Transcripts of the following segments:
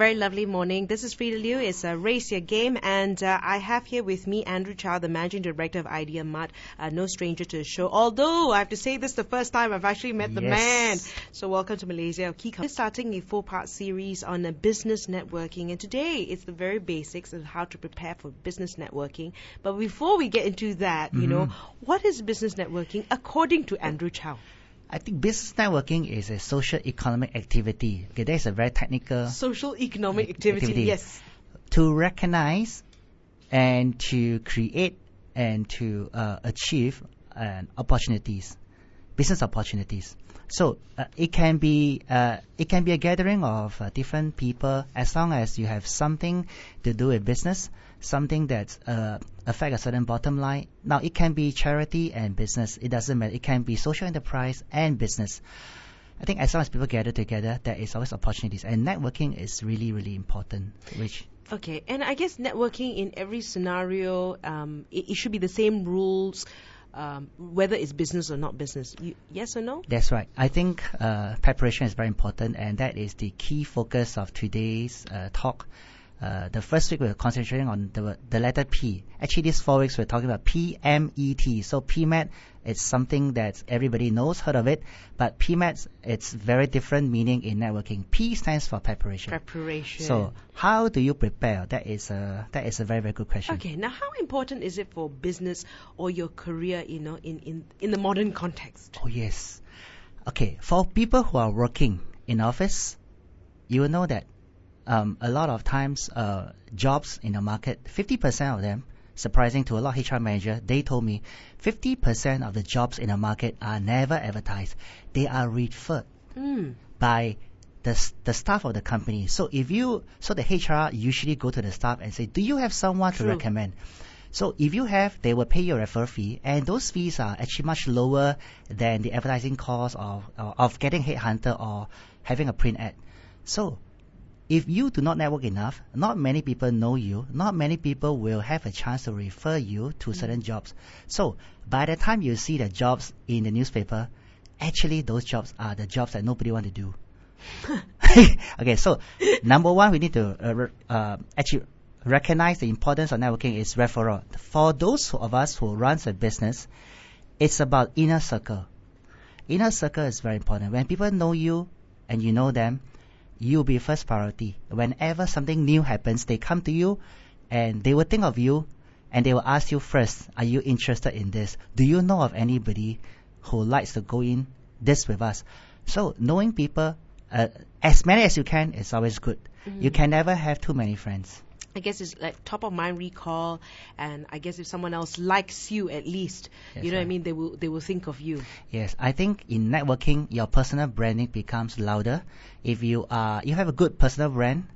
Very lovely morning. This is Freida Liu. It's a Race Your Game, and uh, I have here with me Andrew Chow, the managing director of Idea Mart. Uh, no stranger to the show. Although I have to say this is the first time I've actually met the Yes. man. So welcome to Malaysia. We're starting a four-part series on uh, business networking, and today it's the very basics of how to prepare for business networking. But before we get into that, you know, Mm-hmm. what is business networking according to Andrew Chow? I think business networking is a social economic activity. Okay, that is a very technical Social economic activity. Activity. Yes. to recognize and to create and to uh, achieve uh, opportunities, business opportunities. So uh, it can be uh, it can be a gathering of uh, different people as long as you have something to do with business, something that uh, affect a certain bottom line. Now it can be charity and business. It doesn't matter. It can be social enterprise and business. I think as long as people gather together, there is always opportunities, and networking is really really important. Which Okay, and I guess networking in every scenario, um, it, it should be the same rules, um, whether it's business or not business. You, yes or no? That's right. I think uh, preparation is very important, and that is the key focus of today's uh, talk. Uh, the first week we're concentrating on the the letter P. Actually, these four weeks we're talking about PMET. So PMET is something that everybody knows, heard of it, but PMET it's very different meaning in networking. P stands for preparation. Preparation. So how do you prepare? That is a that is a very very good question. Okay, now how important is it for business or your career, you know, in, in, in the modern context? Oh yes. Okay, for people who are working in office, you will know that um, a lot of times uh, jobs in the market, 50% of them, surprising to a lot of HR manager, they told me 50% of the jobs in the market are never advertised. They are referred Mm. by the the staff of the company. So if you so the HR usually go to the staff and say, do you have someone True. to recommend? So if you have, they will pay your referral fee, and those fees are actually much lower than the advertising cost of of of getting headhunter or having a print ad. So if you do not network enough, not many people know you, not many people will have a chance to refer you to certain jobs. So by the time you see the jobs in the newspaper, actually those jobs are the jobs that nobody want to do. okay, so number one, we need to uh, uh, actually recognize the importance of networking is referral. For those of us who runs a business, it's about inner circle. Inner circle is very important. When people know you and you know them, you'll be first priority. Whenever something new happens, they come to you and they will think of you and they will ask you first, are you interested in this? Do you know of anybody who likes to go in this with us? So knowing people, uh, as many as you can is always good. You can never have too many friends. I guess it's like top of mind recall, and I guess if someone else likes you at least, you know what I mean, they will they will think of you. Yes, I think in networking, your personal branding becomes louder. If you are, you have a good personal brand,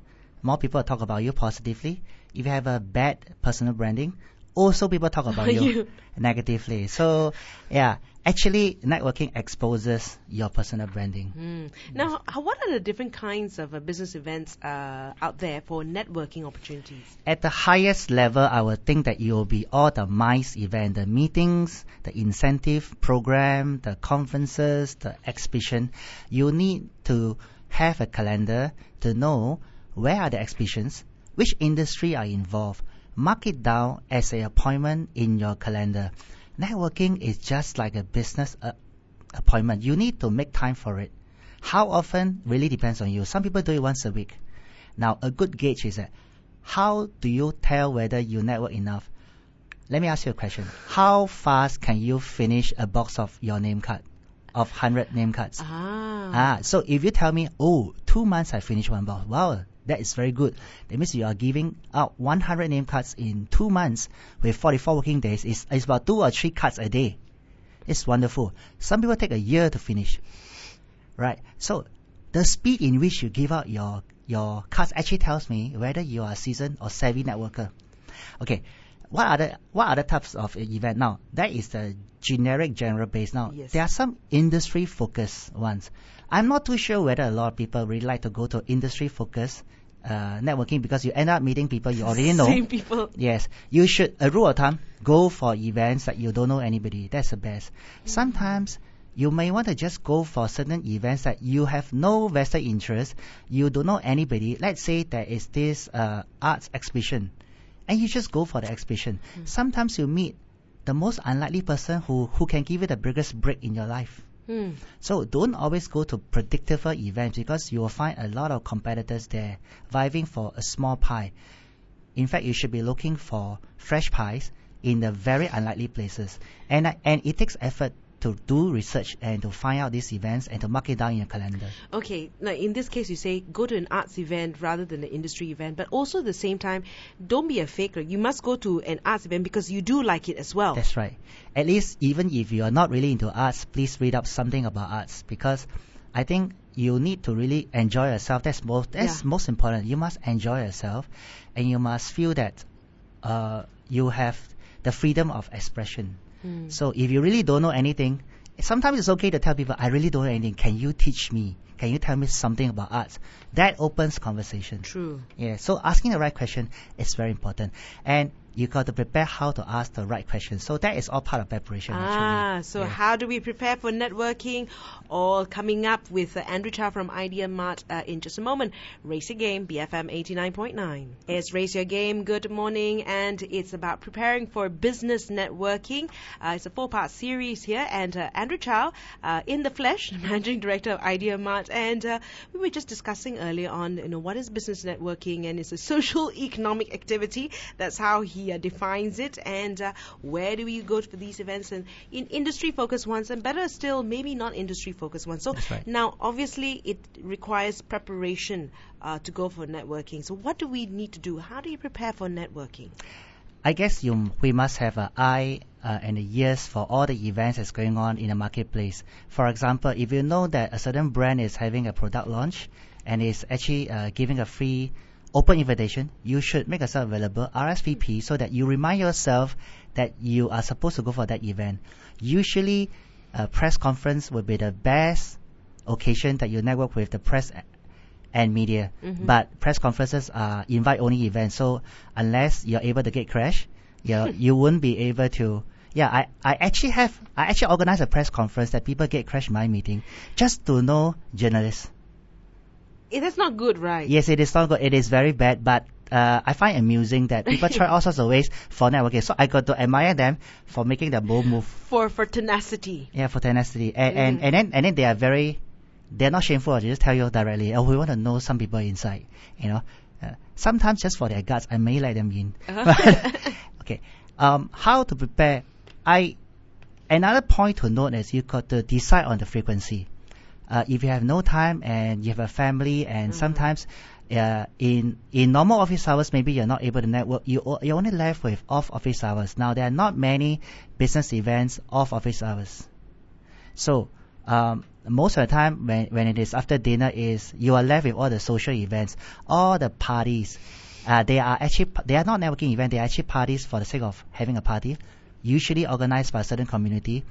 more people talk about you positively. If you have a bad personal branding, also people talk about you, You. negatively. So, yeah, actually, networking exposes your personal branding. Mm. Now, what are the different kinds of uh, business events uh, out there for networking opportunities? At the highest level, I would think that it will be all the MICE event, the meetings, the incentive program, the conferences, the exhibition. You need to have a calendar to know where are the exhibitions, which industry are involved. Mark it down as an appointment in your calendar. Networking is just like a business uh, appointment. You need to make time for it. How often really depends on you. Some people do it once a week. Now, a good gauge is that how do you tell whether you network enough? Let me ask you a question. How fast can you finish a box of your name card, of 100 name cards? Ah. Ah, so if you tell me, oh, two months I finished one box, wow, that is very good. That means you are giving out 100 name cards in two months with 44 working days. It's, it's about two or three cards a day. It's wonderful. Some people take a year to finish, right? So the speed in which you give out your your cards actually tells me whether you are a seasoned or savvy networker. Okay, what other what other types of event now? That is the generic general base. Now Yes. there are some industry focused ones. I'm not too sure whether a lot of people really like to go to industry focused uh, networking because you end up meeting people you already know. Same people. Yes, you should a rule of thumb go for events that you don't know anybody. That's the best. Sometimes you may want to just go for certain events that you have no vested interest. You don't know anybody. Let's say there is this uh, arts exhibition, and you just go for the exhibition. Sometimes you meet the most unlikely person who who can give you the biggest break in your life. Hmm. So don't always go to predictable events because you will find a lot of competitors there vying for a small pie. In fact, you should be looking for fresh pies in the very unlikely places. And and it takes effort to do research and to find out these events and to mark it down in your calendar. Okay, now in this case, you say go to an arts event rather than an industry event, but also at the same time, don't be a faker. You must go to an arts event because you do like it as well. That's right. At least even if you are not really into arts, please read up something about arts because I think you need to really enjoy yourself. That's most that's Yeah. most important. You must enjoy yourself, and you must feel that uh, you have the freedom of expression. Hmm. So if you really don't know anything, sometimes it's okay to tell people, I really don't know anything. Can you teach me? Can you tell me something about arts? That opens conversation. True. Yeah, so asking the right question is very important. And you got to prepare how to ask the right question. So that is all part of preparation Ah, actually. so Yeah. how do we prepare for networking? All coming up with uh, Andrew Chow from Idea Mart uh, in just a moment. Race Your Game, BFM 89.9. It's Race Your Game. Good morning, and it's about preparing for business networking. Uh, it's a four-part series here, and uh, Andrew Chow, uh, in the flesh, managing director of Idea Mart, and uh, we were just discussing earlier on, you know, what is business networking, and it's a social economic activity. That's how he uh, defines it, and uh, where do we go for these events, and in industry-focused ones, and better still, maybe not industry-focused ones. So right. now, obviously, it requires preparation uh, to go for networking. So what do we need to do? How do you prepare for networking? I guess you we must have an eye uh, and ears for all the events that's going on in the marketplace. For example, if you know that a certain brand is having a product launch and is actually uh, giving a free open invitation, you should make yourself available RSVP so that you remind yourself that you are supposed to go for that event. Usually, a press conference will be the best occasion that you network with the press and media. Mhm. But press conferences are invite only events, so unless you're able to get crash, you you won't be able to. Yeah, I, I actually have I actually organized a press conference that people get crash my meeting just to know journalists. Eh, that's not good, right? Yes, it is not good. It is very bad, but uh, I find amusing that people try all sorts of ways for networking. So I got to admire them for making the bold move. For for tenacity. Yeah, for tenacity, and and, Mhm. and then and then they are very, they're not shameful. They just tell you directly. Oh, we want to know some people inside. You know, uh, sometimes just for their guts, I may let them in. Uh-huh. okay, um, how to prepare? I another point to note is you got to decide on the frequency. Uh, if you have no time and you have a family, and Mhm. sometimes uh, in in normal office hours, maybe you're not able to network. You o- you're only left with off office hours. Now there are not many business events off office hours. So um, most of the time when, when it is after dinner is you are left with all the social events, all the parties. Uh, they are actually they are not networking events. They are actually parties for the sake of having a party, usually organized by a certain community.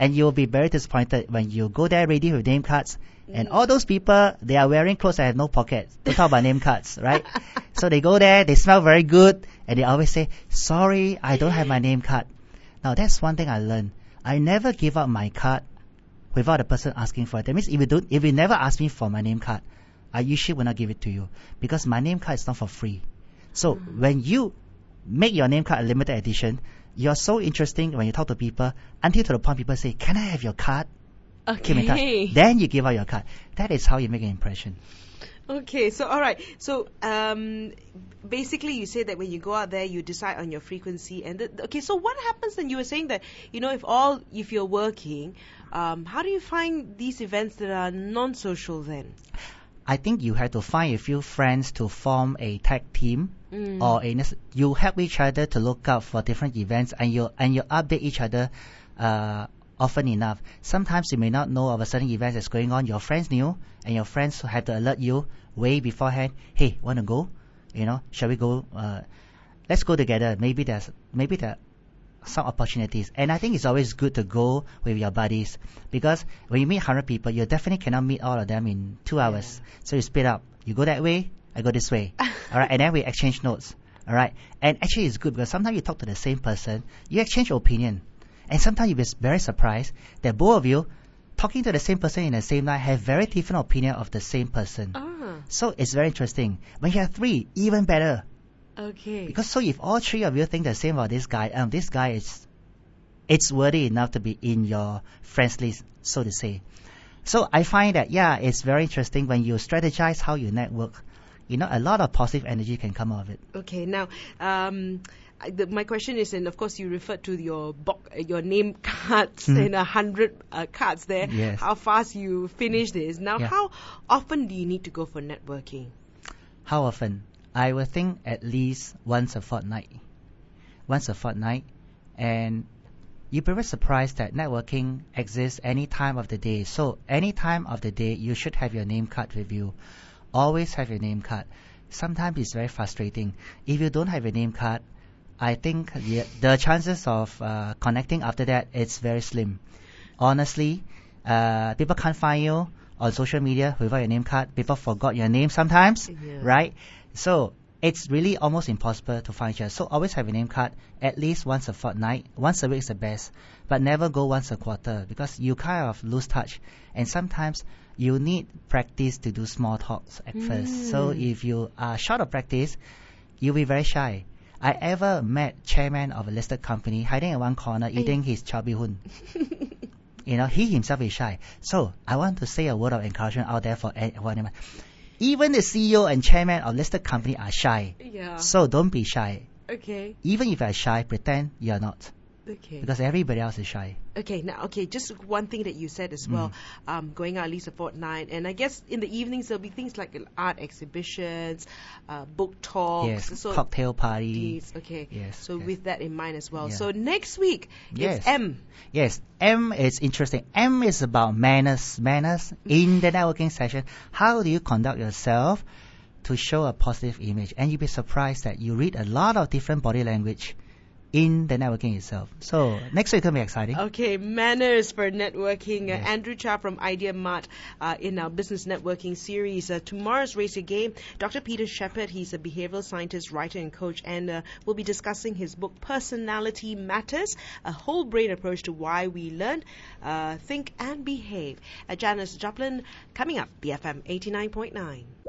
And you'll be very disappointed when you go there ready with name cards, and all those people they are wearing clothes that have no pockets. Don't talk about name cards, right? so they go there, they smell very good, and they always say, "Sorry, I don't have my name card." Now that's one thing I learned. I never give up my card without the person asking for it. That means if you don't, if you never ask me for my name card, I usually will not give it to you because my name card is not for free. So mm-hmm. when you make your name card a limited edition, you're so interesting when you talk to people until to the point people say, "Can I have your card?" Okay. Then you give out your card. That is how you make an impression. Okay, so all right. So um, basically, you say that when you go out there, you decide on your frequency. And the, okay, so what happens then? You were saying that you know if all if you're working, um, how do you find these events that are non-social then? I think you have to find a few friends to form a tag team Mm. or nes- you help each other to look out for different events and you and you update each other uh, often enough. Sometimes you may not know of a certain event that's going on. Your friends knew, and your friends have to alert you way beforehand. Hey, want to go? You know, shall we go? Uh, let's go together. Maybe there's maybe there are some opportunities. And I think it's always good to go with your buddies because when you meet 100 people, you definitely cannot meet all of them in two hours. So you split up. You go that way, I go this way. all right, and then we exchange notes. All right, and actually it's good because sometimes you talk to the same person, you exchange opinion, and sometimes you be very surprised that both of you talking to the same person in the same night have very different opinion of the same person. Ah, So it's very interesting. When you have three, even better. okay. Because so if all three of you think the same about this guy, um, this guy is, it's worthy enough to be in your friends list, so to say. So I find that yeah, it's very interesting when you strategize how you network. You know, a lot of positive energy can come out of it. Okay, now, um, I- the, my question is, and of course you referred to your box, your name cards Mhm. and a hundred uh, cards there. Yes. How fast you finish this? Now, Yeah. how often do you need to go for networking? How often? I will think at least once a fortnight. Once a fortnight, and you'll be very surprised that networking exists any time of the day. So any time of the day, you should have your name card with you. Always have your name card. Sometimes it's very frustrating. If you don't have your name card, I think the, the chances of uh, connecting after that it's very slim. Honestly, uh, people can't find you on social media without your name card. People forgot your name sometimes, Yeah. right? So it's really almost impossible to find you. So always have a name card at least once a fortnight. Once a week is the best, but never go once a quarter because you kind of lose touch. And sometimes you need practice to do small talks at first. So Mm. if you are short of practice, you'll be very shy. I ever met chairman of a listed company hiding in one corner eating his bee hoon. you know, he himself is shy. So I want to say a word of encouragement out there for anyone. Even the CEO and chairman of listed company are shy. Yeah. So don't be shy. Okay. Even if you're shy, pretend you're not. Okay. Because everybody else is shy. Okay, now, okay, just one thing that you said as well, Mm. um, going out at least a fortnight, and I guess in the evenings there'll be things like art exhibitions, uh, book talks, yes. so Cocktail parties. Okay. Yes, So yes. with that in mind as well. Yeah. So next week Yes. it's M. Yes, M is interesting. M is about manners. Manners in the networking session. How do you conduct yourself to show a positive image? And you'll be surprised that you read a lot of different body language in the networking itself. So next week will be exciting. Okay, manners for networking. Uh, Andrew Chow from Idea Mart uh, in our business networking series. Uh, tomorrow's Race Your Game. Dr. Peter Shephard, he's a behavioral scientist, writer, and coach, and uh, we'll be discussing his book Personality Matters, a whole brain approach to why we learn, uh, think, and behave. Uh, Janis Joplin coming up, BFM 89.9.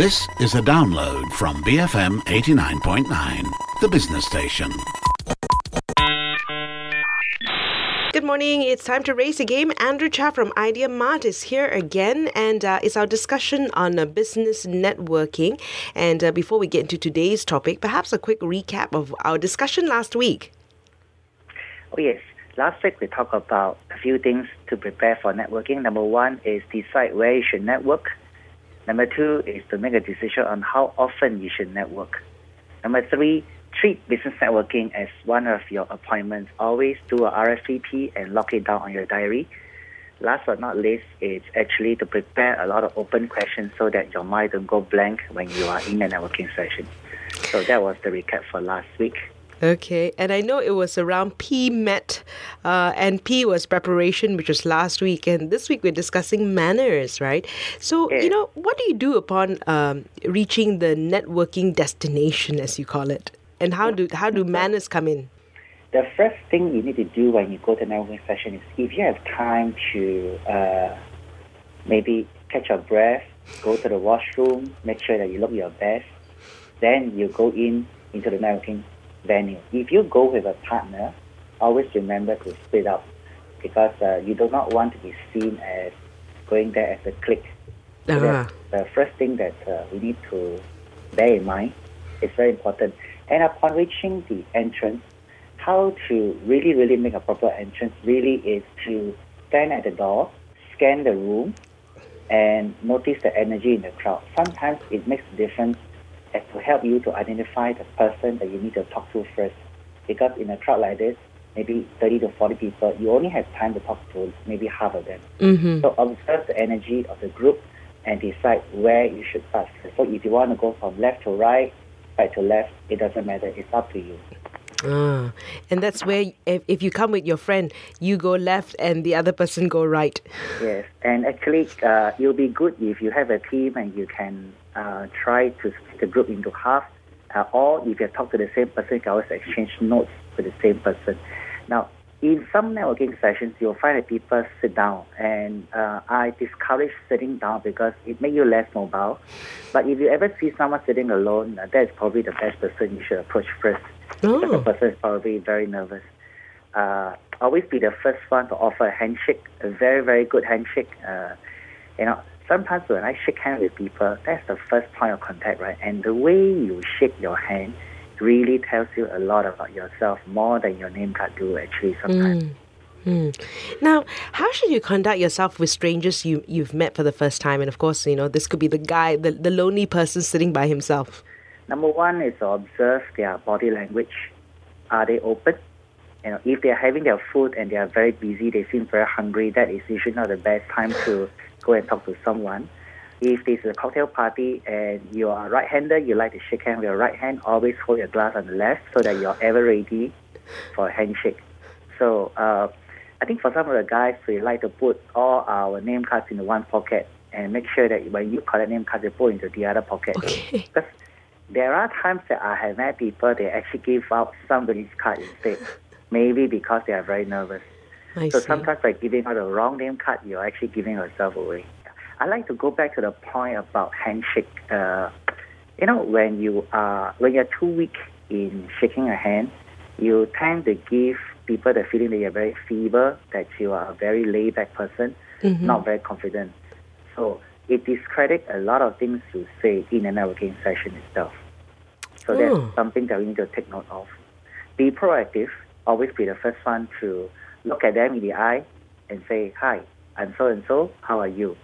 This is a download from BFM 89.9, the business station. Good morning. It's time to race a game. Andrew Chow from Idea Mart is here again, and uh, it's our discussion on uh, business networking. And uh, before we get into today's topic, perhaps a quick recap of our discussion last week. Oh, yes. Last week we talked about a few things to prepare for networking. Number one is decide where you should network. Number two is to make a decision on how often you should network. Number three, treat business networking as one of your appointments. Always do a RSVP and lock it down on your diary. Last but not least, it's actually to prepare a lot of open questions so that your mind don't go blank when you are in a networking session. So that was the recap for last week. Okay, and I know it was around PMET, uh, and P was preparation, which was last week, and this week we're discussing manners, right? So, you know, what do you do upon um, reaching the networking destination, as you call it, and how do how do manners come in? The first thing you need to do when you go to networking session is if you have time to uh, maybe catch your breath, go to the washroom, make sure that you look your best, then you go in into the networking venue. If you go with a partner, always remember to split up because uh, you do not want to be seen as going there as a clique. So that's the first thing that uh, we need to bear in mind. is very important. And upon reaching the entrance, how to really, really make a proper entrance really is to stand at the door, scan the room, and notice the energy in the crowd. Sometimes it makes a difference as to help you to identify the person that you need to talk to first. Because in a crowd like this, maybe 30 to 40 people, you only have time to talk to maybe half of them. Mm-hmm. So observe the energy of the group and decide where you should start. So if you want to go from left to right, right to left, it doesn't matter. It's up to you. Ah, and that's where if, if you come with your friend, you go left and the other person go right. Yes, and actually, uh, it'll be good if you have a team and you can uh, try to split the group into half, uh, or if you talk to the same person, you can always exchange notes with the same person. Now, in some networking sessions, you'll find that people sit down, and uh, I discourage sitting down because it makes you less mobile. But if you ever see someone sitting alone, uh, that is probably the best person you should approach first. Because the Oh, person is probably very nervous. Uh, always be the first one to offer a handshake, a very, very good handshake. Uh, you know, sometimes when I shake hands with people, that's the first point of contact, right? And the way you shake your hand really tells you a lot about yourself, more than your name card do actually sometimes. Hmm. Now, how should you conduct yourself with strangers you you've met for the first time? And of course, you know this could be the guy, the, the lonely person sitting by himself. Number one is to observe their body language. Are they open? You know, if they are having their food and they are very busy, they seem very hungry, that is usually not the best time to go and talk to someone. If there's a cocktail party and you are right-handed, you like to shake hands with your right hand, always hold your glass on the left so that you're ever ready for a handshake. So uh, I think for some of the guys, we like to put all our name cards in the one pocket and make sure that when you collect name cards, you put into the other pocket. Okay. Because there are times that I have met people, they actually give out somebody's card instead. Maybe because they are very nervous. I So see. sometimes by giving out the wrong name card, you're actually giving yourself away. I like to go back to the point about handshake. Uh, you know, when you are when you're too weak in shaking a hand, you tend to give people the feeling that you're very feeble, that you are a very laid back person, Mhm. not very confident. So it discredits a lot of things you say in a networking session itself. So Oh. that's something that we need to take note of. Be proactive. Always be the first one to look at them in the eye and say, "Hi, I'm so and so. How are you?"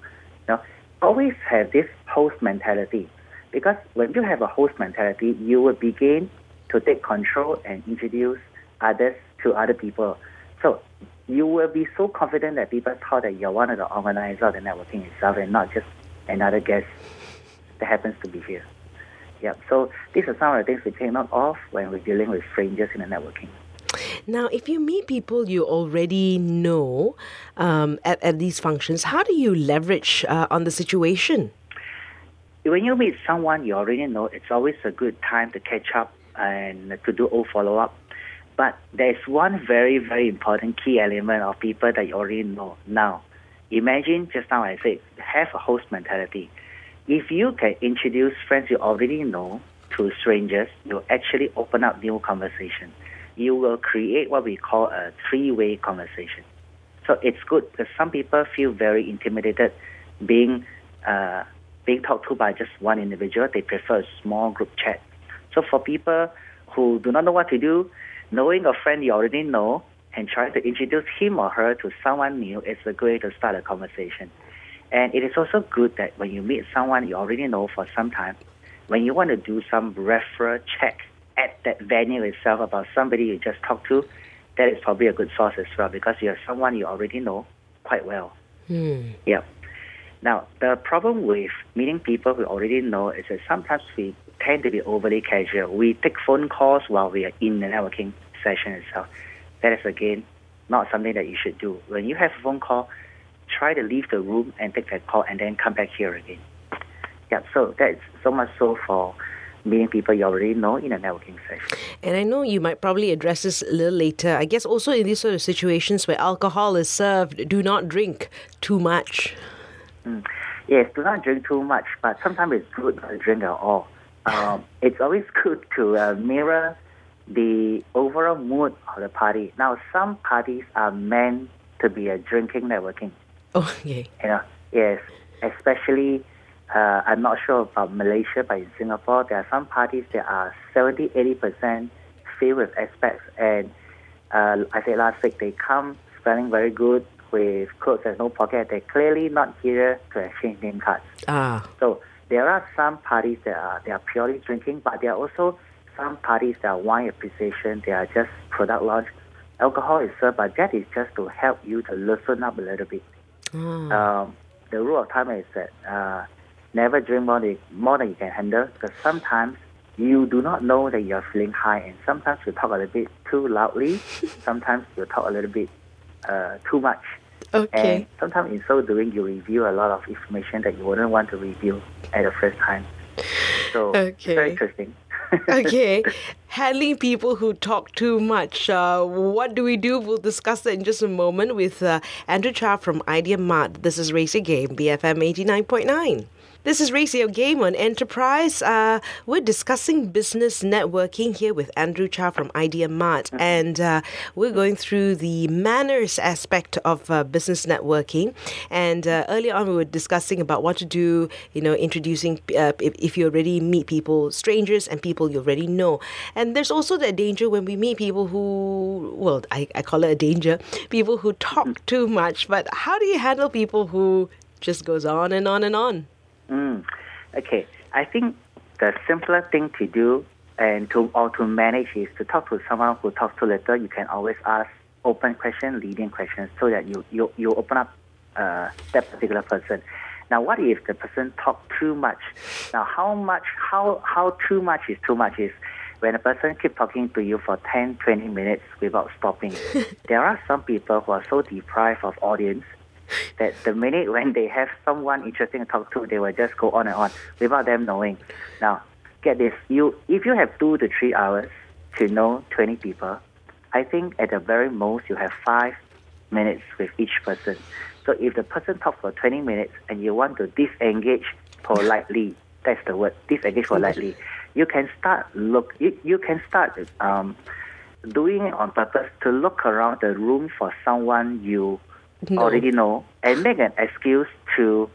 Now, always have this host mentality, because when you have a host mentality, you will begin to take control and introduce others to other people. So you will be so confident that people thought that you're one of the organizers of the networking itself and not just another guest that happens to be here. Yep. So these are some of the things we take note of when we're dealing with strangers in the networking. Now, if you meet people you already know um, at, at these functions, how do you leverage uh, on the situation? When you meet someone you already know, it's always a good time to catch up and to do old follow up. But there's one very, very important key element of people that you already know. Now, imagine just now I said, have a host mentality. If you can introduce friends you already know to strangers, you actually open up new conversation. You will create what we call a three-way conversation. So it's good because some people feel very intimidated being uh, being talked to by just one individual. They prefer a small group chat. So for people who do not know what to do, knowing a friend you already know and trying to introduce him or her to someone new is a great way to start a conversation. And it is also good that when you meet someone you already know for some time, when you want to do some referral check at that venue itself about somebody you just talked to, that is probably a good source as well because you have someone you already know quite well. Hmm. Yeah. Now, the problem with meeting people we already know is that sometimes we tend to be overly casual. We take phone calls while we are in the networking session itself. That is, again, not something that you should do. When you have a phone call, try to leave the room and take that call and then come back here again. Yeah, so that's so much so for meeting people you already know in a networking session. And I know you might probably address this a little later. I guess also in these sort of situations where alcohol is served, do not drink too much. Yes, do not drink too much, but sometimes it's good not to drink at all. Um, it's always good to uh, mirror the overall mood of the party. Now, some parties are meant to be a drinking networking. Oh, okay. You know, yes, especially uh, I'm not sure about Malaysia, but in Singapore, there are some parties that are 70, 80 percent filled with aspects. And uh, I said last week, they come smelling very good, with clothes and no pocket, they're clearly not here to exchange name cards. Ah. So there are some parties that are they are purely drinking, but there are also some parties that are wine appreciation. They are just product launch. Alcohol is served, but that is just to help you to loosen up a little bit. Ah. Um, the rule of thumb is that uh, never drink more than, more than you can handle because sometimes you do not know that you're feeling high and sometimes you talk a little bit too loudly, sometimes you talk a little bit uh, too much. Okay. And sometimes in so doing, you reveal a lot of information that you wouldn't want to reveal at the first time. So it's very Okay. interesting. okay. Handling people who talk too much. Uh, what do we do? We'll discuss that in just a moment with uh, Andrew Chow from Idea Mart. This is Race Game, BFM 89.9. This is Your Game on Enterprise. Uh, we're discussing business networking here with Andrew Chow from Idea Mart, and uh, we're going through the manners aspect of uh, business networking. And uh, earlier on, we were discussing about what to do, you know, introducing uh, if, if you already meet people, strangers, and people you already know. And there's also the danger when we meet people who, well, I, I call it a danger, people who talk too much. But how do you handle people who just goes on and on and on? Mm. Okay, I think the simpler thing to do and to or to manage is to talk to someone who talks too little. You can always ask open questions, leading questions, so that you you, you open up uh, that particular person. Now, what if the person talk too much? Now, how much? How how too much is too much is when a person keep talking to you for 10, 20 minutes without stopping. there are some people who are so deprived of audience that the minute when they have someone interesting to talk to, they will just go on and on without them knowing. Now, get this: you if you have two to three hours to know 20 people, I think at the very most you have five minutes with each person. So if the person talks for 20 minutes and you want to disengage politely, that's the word, disengage politely. You can start look. You, you can start um, doing it on purpose to look around the room for someone you No. already know and make an excuse to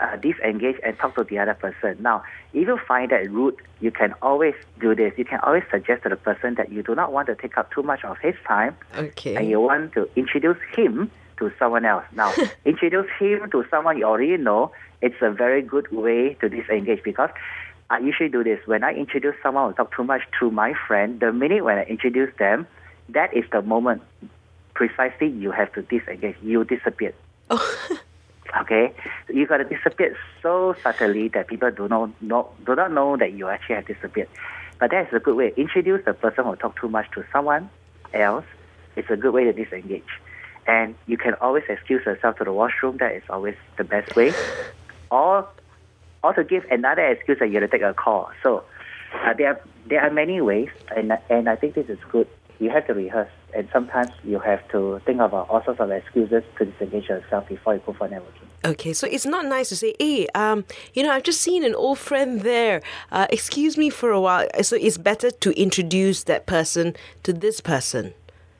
uh, disengage and talk to the other person. Now, if you find that rude, you can always do this. You can always suggest to the person that you do not want to take up too much of his time Okay. and you want to introduce him to someone else. Now, introduce him to someone you already know. It's a very good way to disengage because I usually do this. When I introduce someone who talk too much to my friend, the minute when I introduce them, that is the moment precisely you have to disengage. You disappear. Okay, you got to disappear so subtly that people do not know, do not know that you actually have disappeared. But that's a good way. Introduce the person who talk too much to someone else. It's a good way to disengage, and you can always excuse yourself to the washroom. That is always the best way, or or to give another excuse that you have to take a call. So uh, there are there are many ways, and and I think this is good. You have to rehearse, and sometimes you have to think about all sorts of excuses to disengage yourself before you go for networking. Okay, so it's not nice to say, "Hey, um, you know, I've just seen an old friend there. Uh, excuse me for a while." So it's better to introduce that person to this person.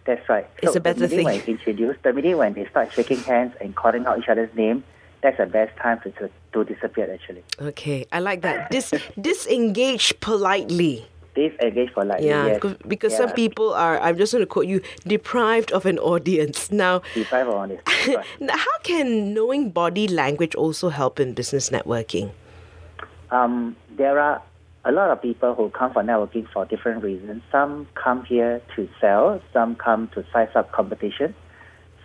That's right. It's so a better thing. when it's introduced, the minute when they start shaking hands and calling out each other's name, that's the best time to, to, to disappear actually. Okay, I like that. Dis- disengage politely. Disengage for like Yeah, yes. because some Yeah. people are. I'm just going to quote you: deprived of an audience. Now, Deprive on this. That's right. how can knowing body language also help in business networking? um, there are a lot of people who come for networking for different reasons. Some come here to sell, some come to size up competition,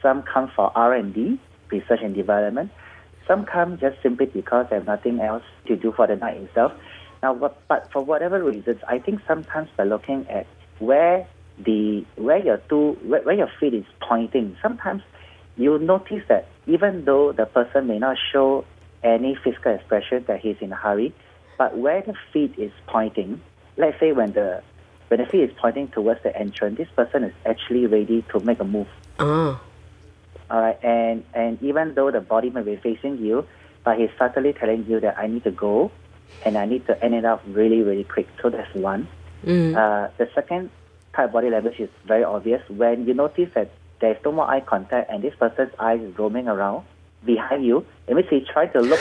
some come for R&D, research and development, some come just simply because they have nothing else to do for the night itself. Now, but, but for whatever reasons, I think sometimes by looking at where the where your two where, where your feet is pointing, sometimes you'll notice that even though the person may not show any physical expression that he's in a hurry, but where the feet is pointing, let's say when the when the feet is pointing towards the entrance, this person is actually ready to make a move. Ah, All right, and and even though the body may be facing you, but he's subtly telling you that I need to go, and I need to end it off really really quick. So that's one. mm. Uh, the second type of body language is very obvious when you notice that there's no more eye contact and this person's eyes is roaming around behind you. It means he's trying to look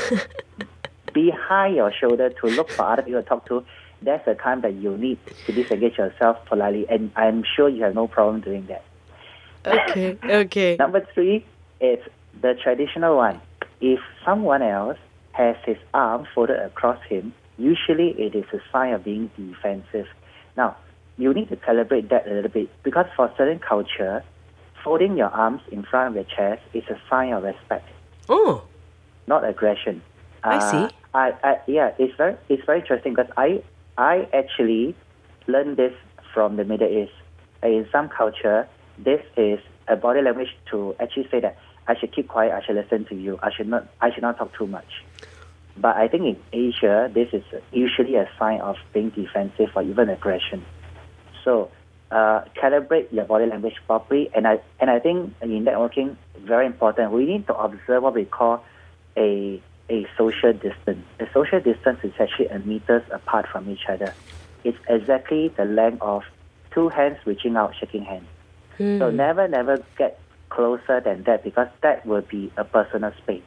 behind your shoulder to look for other people to talk to. That's the time that you need to disengage yourself politely, and I'm sure you have no problem doing that. okay, okay. Number three, is the traditional one. If someone else has his arm folded across him, usually it is a sign of being defensive. Now, you need to calibrate that a little bit because for certain culture, folding your arms in front of your chest is a sign of respect, Oh, not aggression. I Uh, see. I, I, yeah, it's very, it's very interesting because I, I actually learned this from the Middle East. In some culture, this is a body language to actually say that I should keep quiet, I should listen to you, I should not, I should not talk too much. But I think in Asia, this is usually a sign of being defensive or even aggression. So uh, calibrate your body language properly, and I and I think in networking very important. We need to observe what we call a a social distance. A social distance is actually a meters apart from each other. It's exactly the length of two hands reaching out, shaking hands. So never, never get closer than that because that will be a personal space.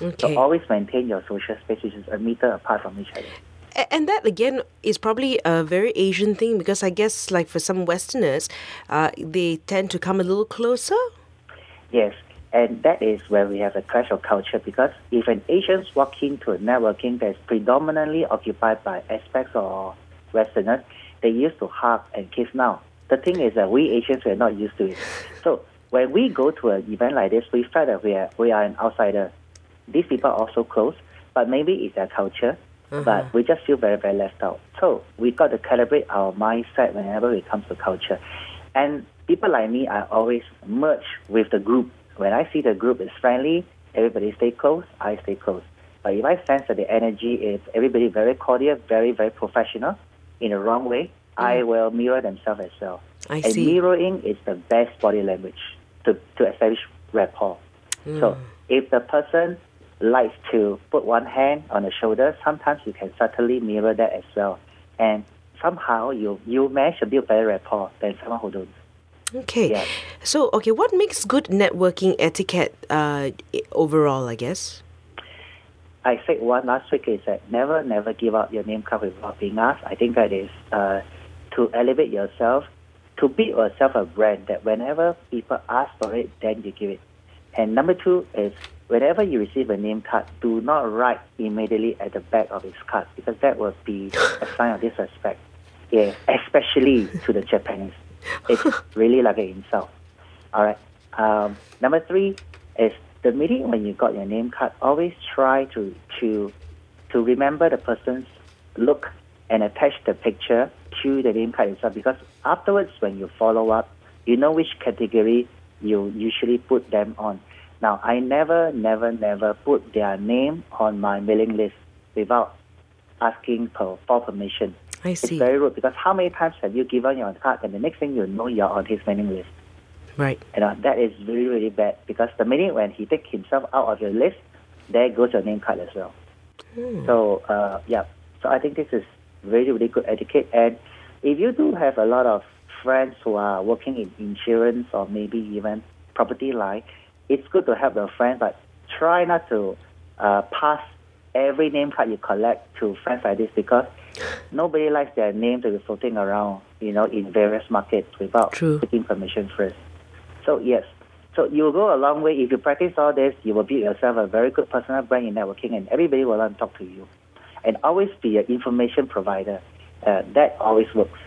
okay. So always maintain your social space, which is a meter apart from each other. And that again is probably a very Asian thing because I guess, like for some Westerners, uh, they tend to come a little closer. Yes, and that is where we have a clash of culture because if an Asians walk into a networking that's predominantly occupied by aspects or Westerners, they used to hug and kiss now. The thing is that we Asians were not used to it. So when we go to an event like this, we felt that we are we are an outsider. These people are also close, but maybe it's their culture. Mm-hmm. But we just feel very, very left out. So we got to calibrate our mindset whenever it comes to culture. And people like me are always merge with the group. When I see the group is friendly, everybody stay close, I stay close. But if I sense that the energy is everybody very cordial, very, very professional, in the wrong way, I mm. will mirror themselves as well. I and see. mirroring is the best body language to, to establish rapport. So if the person likes to put one hand on the shoulder, sometimes you can subtly mirror that as well. And somehow you you manage to build better rapport than someone who don't. Okay. Yeah. So, okay, what makes good networking etiquette uh, overall, I guess? I said one last week is that never, never give out your name card without being asked. I think that is uh, to elevate yourself, to build yourself a brand that whenever people ask for it, then you give it. And number two is whenever you receive a name card, do not write immediately at the back of his card because that will be a sign of disrespect. Yeah, especially to the Japanese. It's really like an insult. All right. Um, number three is the meeting when you got your name card. Always try to to to remember the person's look and attach the picture to the name card itself. Because afterwards, when you follow up, you know which category you usually put them on. Now, I never, never, never put their name on my mailing list without asking for, for permission. I see. It's very rude because how many times have you given your card and the next thing you know you're on his mailing list? Right. You know, that is really, really bad because the minute when he takes himself out of your list, there goes your name card as well. So, uh, yeah. So I think this is really, really good etiquette. And if you do have a lot of friends who are working in insurance or maybe even property line, it's good to help your friends, but try not to uh, pass every name card you collect to friends like this because nobody likes their name to be floating around, you know, in various markets without True. taking permission first. So yes, so you will go a long way if you practice all this. You will build yourself a very good personal brand in networking, and everybody will want to talk to you. And always be an information provider. Uh, that always works.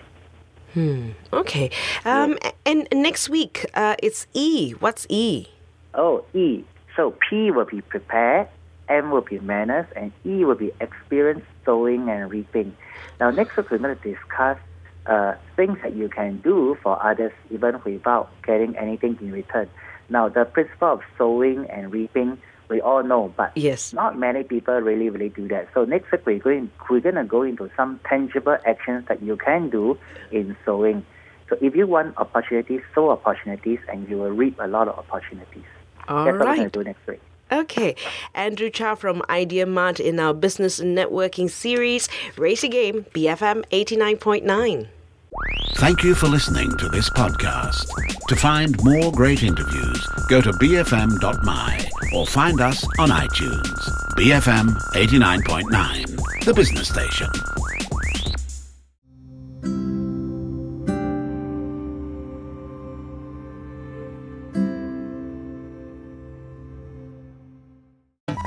Hmm. Okay. Um, a- And next week, uh, it's E. What's E? Oh, E. So P will be prepared, M will be manners, and E will be experience, sowing, and reaping. Now, next week we're going to discuss uh, things that you can do for others even without getting anything in return. Now, the principle of sowing and reaping, we all know, but Yes. not many people really, really do that. So next week we're going we're to go into some tangible actions that you can do in sowing. So if you want opportunities, sow opportunities, and you will reap a lot of opportunities. All That's what we're gonna do next week. Okay. Andrew Chow from Idea Mart in our business networking series, Race a Game, BFM 89.9. Thank you for listening to this podcast. To find more great interviews, go to bfm.my or find us on iTunes. BFM 89.9, the business station.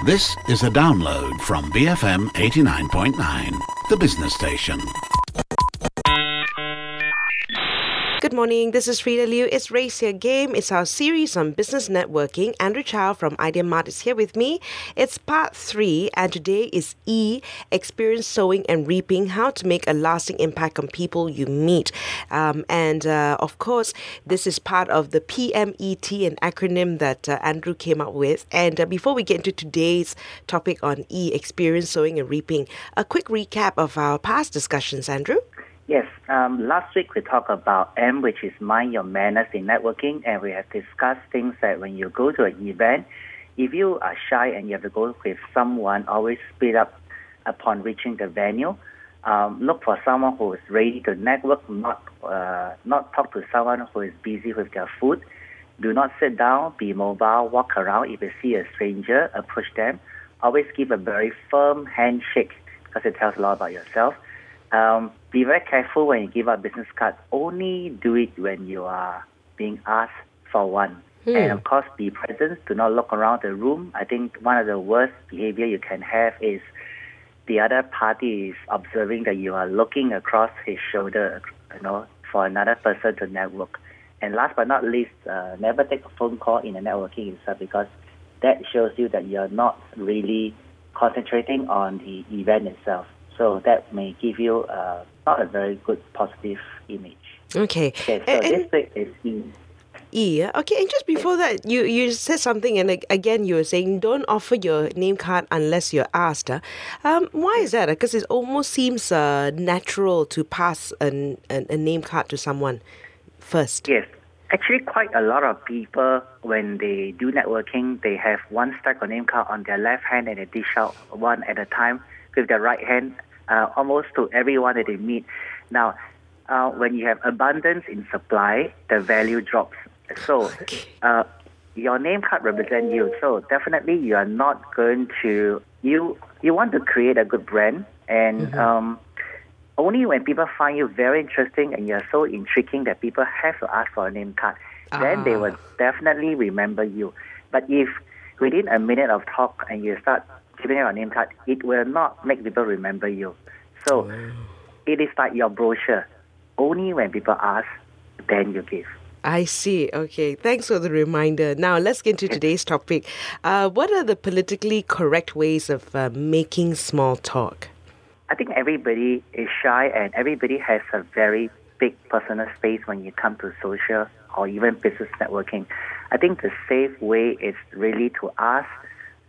This is a download from BFM 89.9, the business station. Good morning. This is Freida Liu. It's Race Your Game. It's our series on business networking. Andrew Chow from Idea Mart is here with me. It's part three, and today is E Experience Sowing and Reaping How to Make a Lasting Impact on People You Meet. Um, and uh, of course, this is part of the PMET, an acronym that uh, Andrew came up with. And uh, before we get into today's topic on E Experience Sowing and Reaping, a quick recap of our past discussions, Andrew. Yes, um, last week we talked about M, which is mind your manners in networking, and we have discussed things that when you go to an event, if you are shy and you have to go with someone, always speed up upon reaching the venue. Um, look for someone who is ready to network, not uh, not talk to someone who is busy with their food. Do not sit down, be mobile, walk around. If you see a stranger, approach them. Always give a very firm handshake because it tells a lot about yourself. Um, be very careful when you give out business cards. Only do it when you are being asked for one. Hmm. And of course, be present. Do not look around the room. I think one of the worst behavior you can have is the other party is observing that you are looking across his shoulder, you know, for another person to network. And last but not least, uh, never take a phone call in a networking itself because that shows you that you're not really concentrating on the event itself. So that may give you uh, not a very good positive image. Okay. Okay, so And- and- this week is E. E. yeah? Okay, and just before that, you, you said something, and again, you were saying don't offer your name card unless you're asked. ah. Um, why is that? Because it almost seems uh, natural to pass an, an, a name card to someone first. Yes. Actually, quite a lot of people, when they do networking, they have one stack of name card on their left hand and they dish out one at a time with their right hand, uh, almost to everyone that they meet. Now, uh, when you have abundance in supply, the value drops. So, uh, your name card represent you. So definitely, you are not going to you. You want to create a good brand, and um, only when people find you very interesting and you're so intriguing that people have to ask for a name card, then they Ah. will definitely remember you. But if within a minute of talk and you start giving out a name card, it will not make people remember you. So it is like your brochure. Only when people ask, then you give. I see. Okay, thanks for the reminder. Now let's get into today's topic. Uh, what are the politically correct ways of uh, making small talk? I think everybody is shy and everybody has a very big personal space when you come to social or even business networking. I think the safe way is really to ask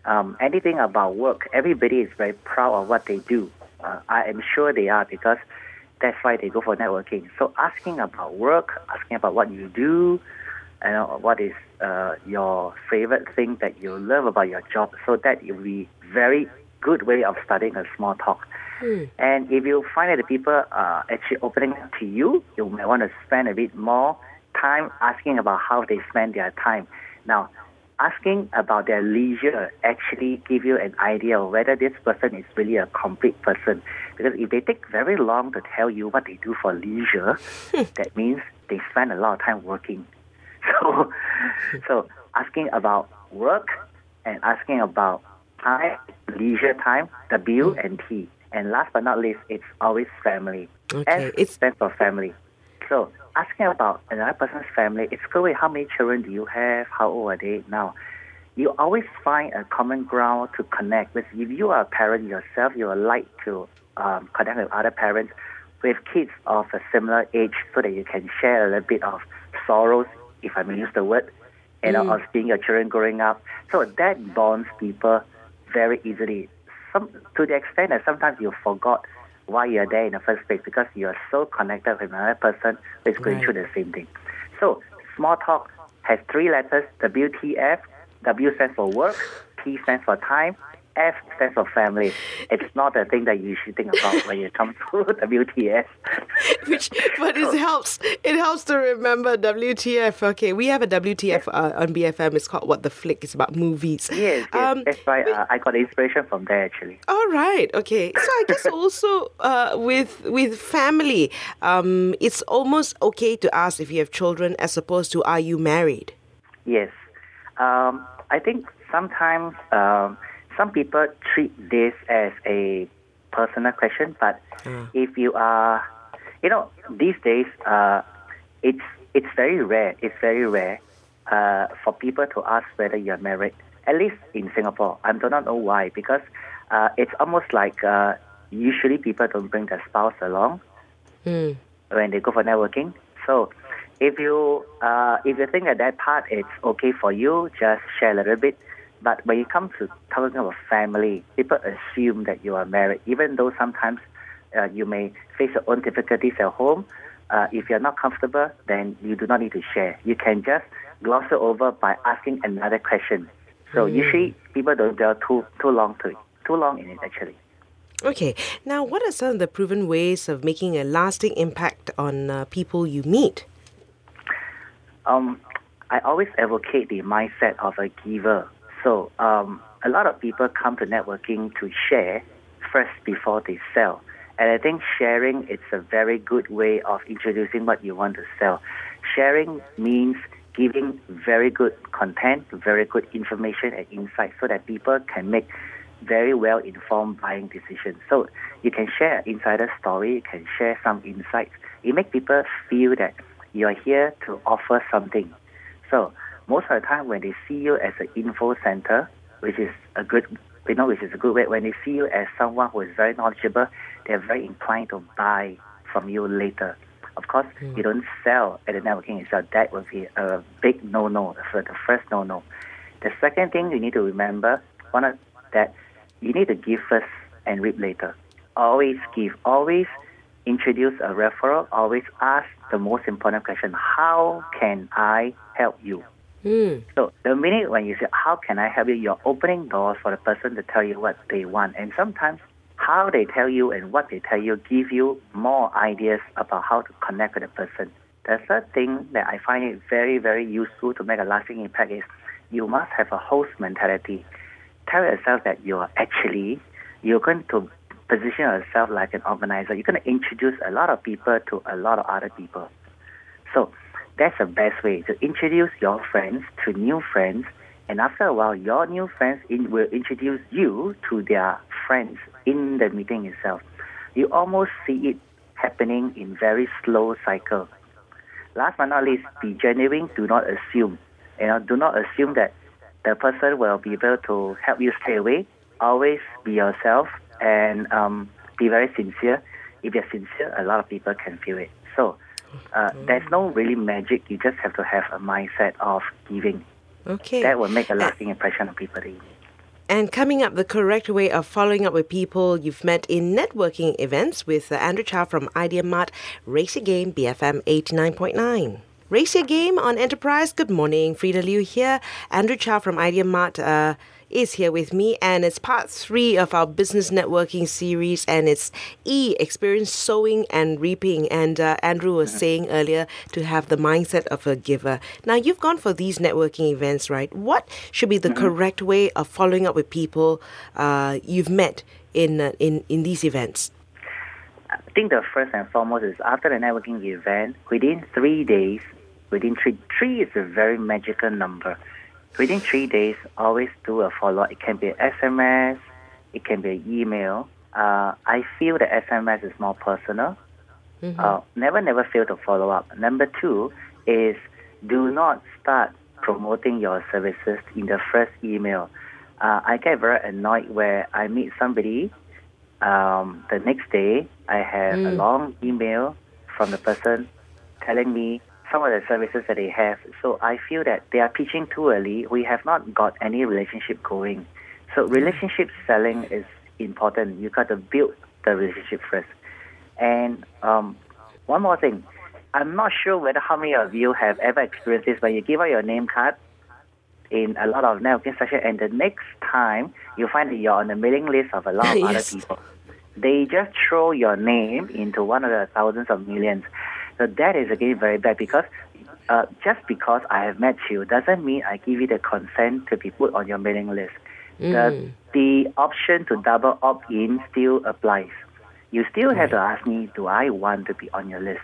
um, anything about work. Everybody is very proud of what they do. Uh, I am sure they are because that's why they go for networking. So asking about work, asking about what you do, know, what is uh, your favorite thing that you love about your job. So that will be very good way of starting a small talk. And if you find that the people are actually opening up to you, you may want to spend a bit more time asking about how they spend their time. Now, asking about their leisure actually give you an idea of whether this person is really a complete person. Because if they take very long to tell you what they do for leisure, hmm. that means they spend a lot of time working. So, so asking about work and asking about time, leisure time, W hmm. and T. And last but not least, it's always family. Okay, S it's- stands for family. So asking about another person's family, it's good way how many children do you have, how old are they now. You always find a common ground to connect with. If you are a parent yourself, you would like to um, connect with other parents with kids of a similar age so that you can share a little bit of sorrows, if I may use the word, and of seeing your children growing up. So that bonds people very easily. Some to the extent that sometimes you forgot why you're there in the first place because you are so connected with another person who is going Right. through the same thing. So small talk has three letters: WTF. W stands for work, T stands for time, F stands for family. It's not a thing that you should think about when you come to WTF. Which, but it helps. It helps to remember WTF. Okay, we have a WTF uh, on BFM. It's called What the Flick. It's about movies. Yes, yes. Um, that's why uh, I got inspiration from there actually. All right. Okay. So I guess also uh, with with family, um, it's almost okay to ask if you have children as opposed to are you married. Yes. Um, I think sometimes um, some people treat this as a personal question, but if you are, you know, these days, uh, it's it's very rare. It's very rare uh, for people to ask whether you're married. At least in Singapore, I do not know why because uh, it's almost like uh, usually people don't bring their spouse along Mm. when they go for networking. So if you uh, if you think that that part it's okay for you, just share a little bit. But when it comes to talking about family, people assume that you are married, even though sometimes uh, you may face your own difficulties at home. Uh, if you're not comfortable, then you do not need to share. You can just gloss it over by asking another question. So usually people don't dwell too too long to it, too long in it actually. Okay. Now, what are some of the proven ways of making a lasting impact on uh, people you meet? um, I always advocate the mindset of a giver. So um, a lot of people come to networking to share first before they sell. And I think sharing is a very good way of introducing what you want to sell. Sharing means giving very good content, very good information and insight so that people can make very well informed buying decisions. So you can share an insider story, you can share some insights. It makes people feel that you're here to offer something. So most of the time when they see you as an info center, which is a good you know, which is a good way, when they see you as someone who is very knowledgeable, they're very inclined to buy from you later. Of course, hmm. you don't sell at the networking itself. That would be a big no-no, the the first no-no. The second thing you need to remember, one of that you need to give first and reap later. Always give. Always introduce a referral. Always ask the most important question: How can I help you? Hmm. So the minute when you say, "How can I help you?" you're opening doors for the person to tell you what they want, and sometimes how they tell you and what they tell you give you more ideas about how to connect with the person. The third thing that I find it very, very useful to make a lasting impact is you must have a host mentality. Tell yourself that you are actually you're going to position yourself like an organizer. You're going to introduce a lot of people to a lot of other people. So that's the best way to introduce your friends to new friends, and after a while, your new friends in, will introduce you to their friends in the meeting itself. You almost see it happening in very slow cycle. Last but not least, be genuine. Do not assume. You know, do not assume that the person will be able to help you stay away. Always be yourself and um, be very sincere. If you're sincere, a lot of people can feel it. So uh, there's no really magic. You just have to have a mindset of giving. Okay. That will make a lasting impression on people. that you meet. And coming up, the correct way of following up with people you've met in networking events with uh, Andrew Chow from Idea Mart, Race Game, BFM 89.9. Raise Your Game on Enterprise. Good morning, Freida Liu here. Andrew Chow from Idea Mart uh, is here with me, and it's part three of our business networking series, and it's E experience sowing and reaping. And uh, Andrew was saying earlier to have the mindset of a giver. Now, you've gone for these networking events, right? What should be the correct way of following up with people uh, you've met in, uh, in in these events? I think the first and foremost is after the networking event, within three days, within three, three is a very magical number. Within three days, always do a follow up. It can be an SMS, it can be an email. Uh, I feel that SMS is more personal. Uh, never, never fail to follow up. Number two is do not start promoting your services in the first email. Uh, I get very annoyed where I meet somebody um, the next day, I have a long email from the person telling me some of the services that they have. So I feel that they are pitching too early. We have not got any relationship going. So relationship selling is important. You got to build the relationship first. And um, one more thing, I'm not sure whether how many of you have ever experienced this, but you give out your name card in a lot of networking sessions, and the next time you find that you're on the mailing list of a lot of Yes. other people. They just throw your name into one of the thousands of millions. So that is again very bad because uh, just because I have met you doesn't mean I give you the consent to be put on your mailing list. The, the option to double opt in still applies. You still have to ask me, do I want to be on your list?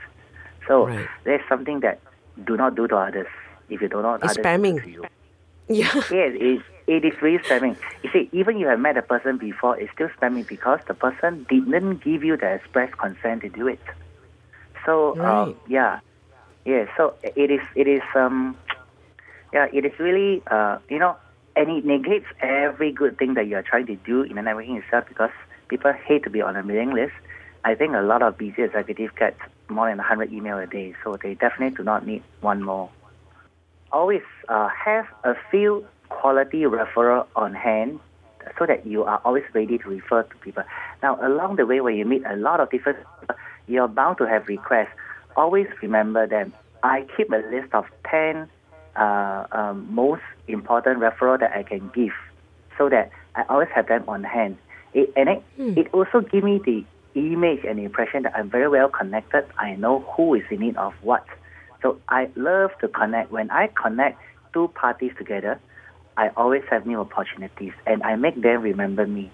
So Right. there's something that do not do to others if you do not It's spamming. you. Yeah. Yes, it's, it is really spamming. You see, even if you have met a person before, it's still spamming because the person didn't give you the express consent to do it. So um, yeah, yeah. So it is it is um yeah it is really uh you know and it negates every good thing that you are trying to do in the networking itself because people hate to be on a mailing list. I think a lot of busy executives get more than 100 email a day, so they definitely do not need one more. Always uh, have a few quality referral on hand so that you are always ready to refer to people. Now, along the way, when you meet a lot of different people, you're bound to have requests. Always remember them. I keep a list of 10 uh, um, most important referral that I can give so that I always have them on hand. It, and it, it also give me the image and impression that I'm very well connected. I know who is in need of what. So I love to connect. When I connect two parties together, I always have new opportunities and I make them remember me.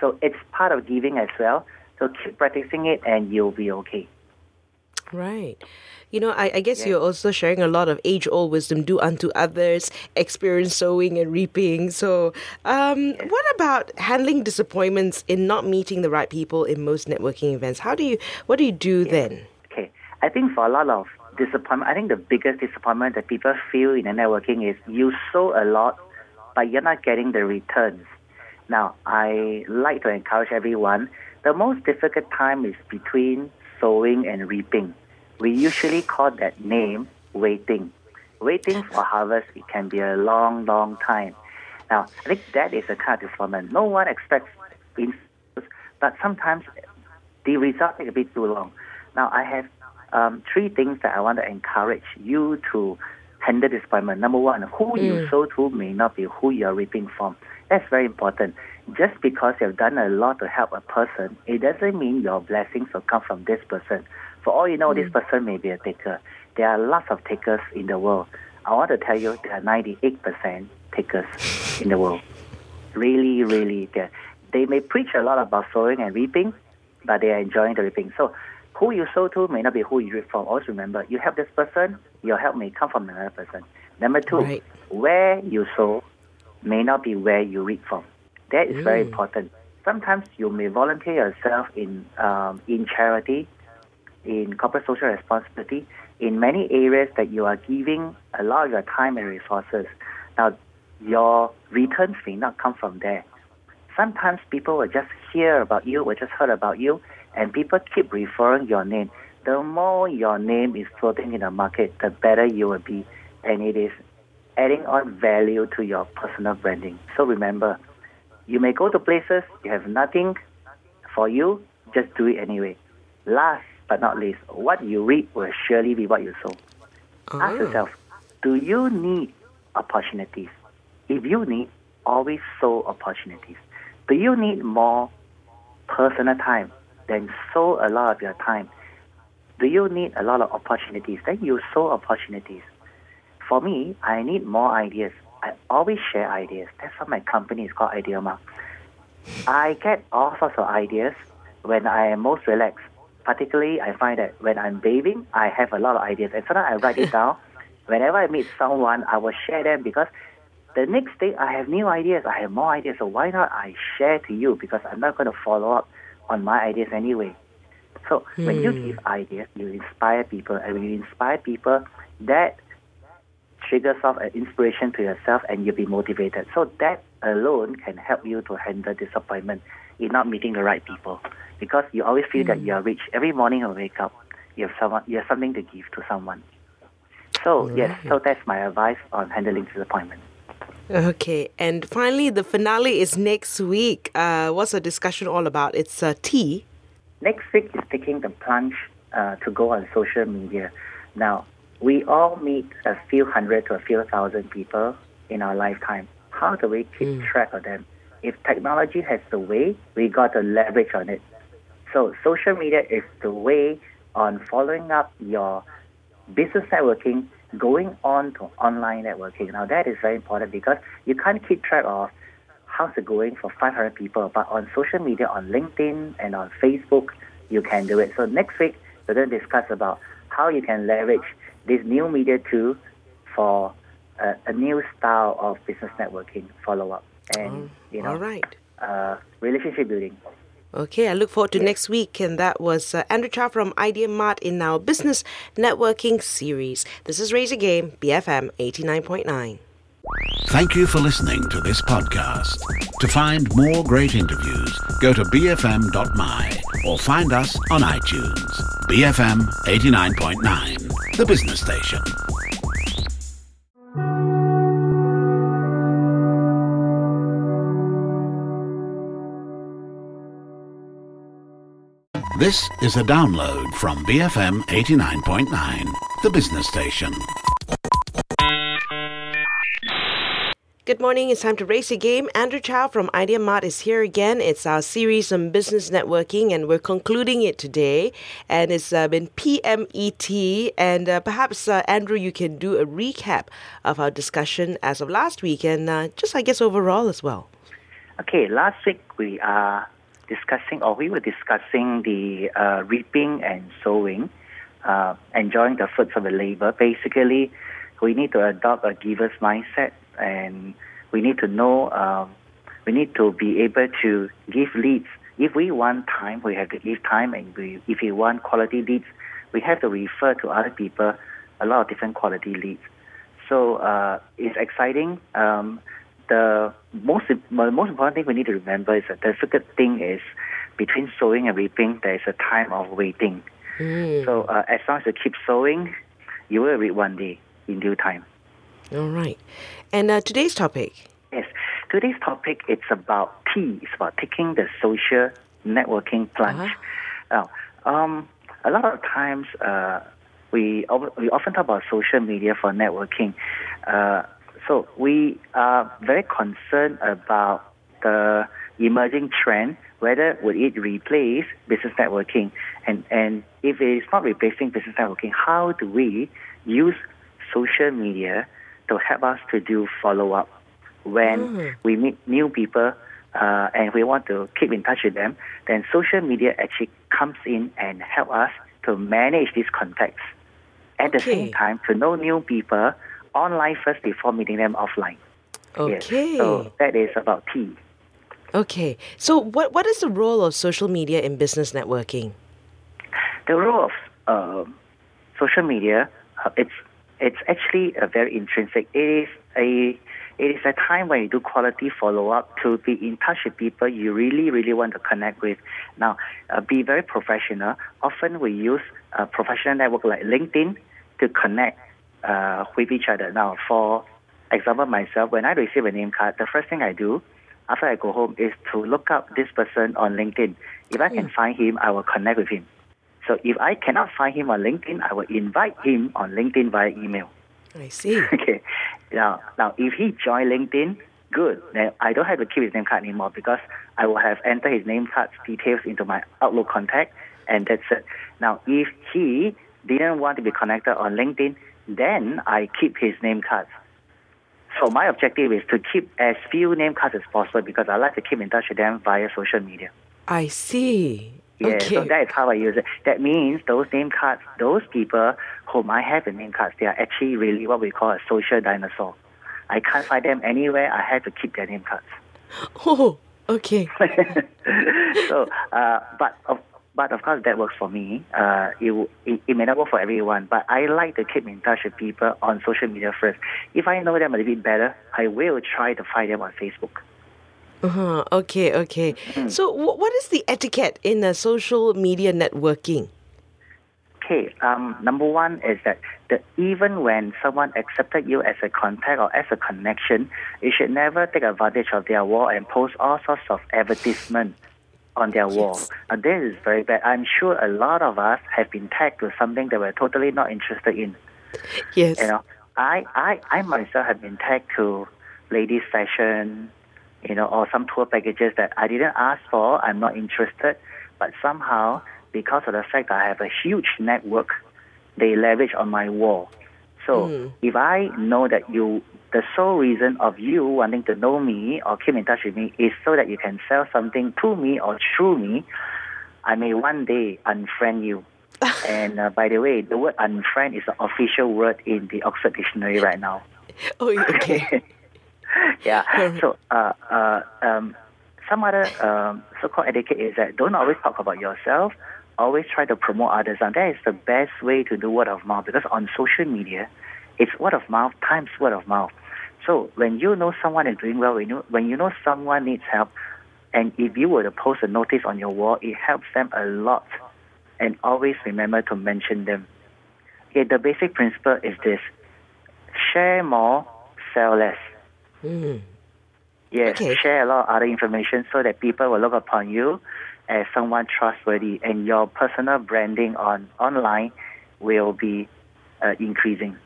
So it's part of giving as well. So keep practicing it and you'll be okay. Right. You know, I, I guess you're also sharing a lot of age old wisdom do unto others, experience sowing and reaping. So, um, what about handling disappointments in not meeting the right people in most networking events? How do you, what do you do then? Okay. I think for a lot of disappointment, I think the biggest disappointment that people feel in the networking is you sow a lot, but you're not getting the returns. Now, I like to encourage everyone. The most difficult time is between sowing and reaping. We usually call that name waiting. Waiting for harvest, it can be a long, long time. Now, I think that is a kind of disappointment. No one expects but sometimes the result take a bit too long. Now, I have um, three things that I want to encourage you to handle disappointment. Number one, who you sow to may not be who you are reaping from. That's very important. Just because you've done a lot to help a person, it doesn't mean your blessings will come from this person. For all you know, this mm. person may be a taker. There are lots of takers in the world. I want to tell you there are 98% takers in the world. Really, really. They may preach a lot about sowing and reaping, but they are enjoying the reaping. So who you sow to may not be who you reap from. Always remember, you help this person, your help may come from another person. Number two, Right. where you sow may not be where you reap from. That is very important. Sometimes you may volunteer yourself in um, in charity, in corporate social responsibility, in many areas that you are giving a lot of your time and resources. Now, your returns may not come from there. Sometimes people will just hear about you, will just heard about you, and people keep referring your name. The more your name is floating in the market, the better you will be, and it is adding on value to your personal branding. So remember, you may go to places you have nothing for you, just do it anyway. Last but not least, what you reap will surely be what you sow. Ah. Ask yourself, do you need opportunities? If you need, always sow opportunities. Do you need more personal time? Then sow a lot of your time. Do you need a lot of opportunities? Then you sow opportunities. For me, I need more ideas. I always share ideas. That's why my company is called Idea Mart. I get all sorts of ideas when I am most relaxed. Particularly, I find that when I'm bathing, I have a lot of ideas. And sometimes I write it down. Whenever I meet someone, I will share them because the next day I have new ideas. I have more ideas. So why not I share to you? Because I'm not going to follow up on my ideas anyway. So when you hmm. give ideas, you inspire people. And when you inspire people, that triggers off an inspiration to yourself and you'll be motivated. So that alone can help you to handle disappointment in not meeting the right people. Because you always feel that you are rich. Every morning you wake up, you have someone you have something to give to someone. So yes, so that's my advice on handling disappointment. Okay, and finally, the finale is next week. Uh, what's the discussion all about? It's uh, T. Next week is taking the plunge uh, to go on social media. Now, we all meet a few hundred to a few thousand people in our lifetime. How do we keep mm. track of them? If technology has the way, we got to leverage on it. So social media is the way on following up your business networking, going on to online networking. Now that is very important because you can't keep track of how's it going for 500 people, but on social media, on LinkedIn and on Facebook, you can do it. So next week, we're going to discuss about how you can leverage this new media tool for a, a new style of business networking follow up and you know All right. uh, relationship building. Okay, I look forward to next week. And that was uh, Andrew Chow from Idea Mart in our business networking series. This is Raise a Game, BFM 89.9. Thank you for listening to this podcast. To find more great interviews, go to bfm.my or find us on iTunes. BFM 89.9, the business station. This is a download from BFM 89.9, the business station. Good morning. It's time to race a game. Andrew Chow from Idea Mart is here again. It's our series on business networking, and we're concluding it today. And it's uh, been PMET. And uh, perhaps, uh, Andrew, you can do a recap of our discussion as of last week and uh, just, I guess, overall as well. Okay, last week we are discussing, or we were discussing the uh, reaping and sowing, uh, enjoying the fruits of the labor. Basically, we need to adopt a giver's mindset, and we need to know, um, we need to be able to give leads. If we want time, we have to give time, and we, if we want quality leads, we have to refer to other people a lot of different quality leads. So uh, it's exciting. Um, the most the most important thing we need to remember is that the difficult thing is between sowing and reaping. There is a time of waiting. So uh, as long as you keep sowing, you will reap one day in due time. All right. And uh, today's topic. Yes. Today's topic it's about T. It's about taking the social networking plunge. Now, um, a lot of times uh, we we often talk about social media for networking. Uh, so we are very concerned about the emerging trend. Whether would it replace business networking, and and if it is not replacing business networking, how do we use social media to help us to do follow up when we meet new people uh, and we want to keep in touch with them, then social media actually comes in and help us to manage these contacts. At the same time, to know new people online first before meeting them offline. Yes. Okay. So that is about T. Okay. So, what what is the role of social media in business networking? the role of um social media, uh, it's it's actually a very intrinsic. It is a it is a time when you do quality follow up to be in touch with people you really really want to connect with. Now, uh, be very professional. Often we use a professional network like LinkedIn to connect uh, with each other. Now, for example, myself, when I receive a name card, the first thing I do after I go home is to look up this person on LinkedIn. If I can find him, I will connect with him. So if I cannot find him on LinkedIn, I will invite him on LinkedIn via email. I see. Okay. Now, now if he join LinkedIn, good. Then I don't have to keep his name card anymore because I will have entered his name card details into my Outlook contact, and that's it. Now, if he didn't want to be connected on LinkedIn, then I keep his name cards. So my objective is to keep as few name cards as possible because I like to keep in touch with them via social media. I see. Yeah, okay. so that is how I use it. That means those name cards, those people whom I have in name cards, they are actually really what we call a social dinosaur. I can't find them anywhere. I have to keep their name cards. oh, okay. so, uh, but of but of course that works for me. Uh, it, it it may not work for everyone, but I like to keep in touch with people on social media first. If I know them a little bit better, I will try to find them on Facebook. Uh-huh. Okay, okay. Mm-hmm. So, wh- what is the etiquette in uh, social media networking? Okay, um, number one is that the, even when someone accepted you as a contact or as a connection, you should never take advantage of their wall and post all sorts of advertisement on their wall. Uh, this is very bad. I'm sure a lot of us have been tagged with something that we're totally not interested in. Yes. You know, I, I, I myself have been tagged to ladies fashion, you know, or some tour packages that I didn't ask for. I'm not interested, but somehow because of the fact that I have a huge network, they leverage on my wall. So if I know that you, the sole reason of you wanting to know me or keep in touch with me is so that you can sell something to me or through me, I may one day unfriend you. and uh, by the way, the word unfriend is the official word in the Oxford Dictionary right now. oh, okay. yeah. So, uh, uh, um, some other um, so-called etiquette is that don't always talk about yourself. Always try to promote others, and that is the best way to do word of mouth. Because on social media, it's word of mouth times word of mouth. So when you know someone is doing well, when you when you know someone needs help, and if you were to post a notice on your wall, it helps them a lot. And always remember to mention them. Okay, the basic principle is this: share more, sell less. Mm. Yes, Okay. share a lot of other information so that people will look upon you as someone trustworthy, and your personal branding on online will be uh, increasing.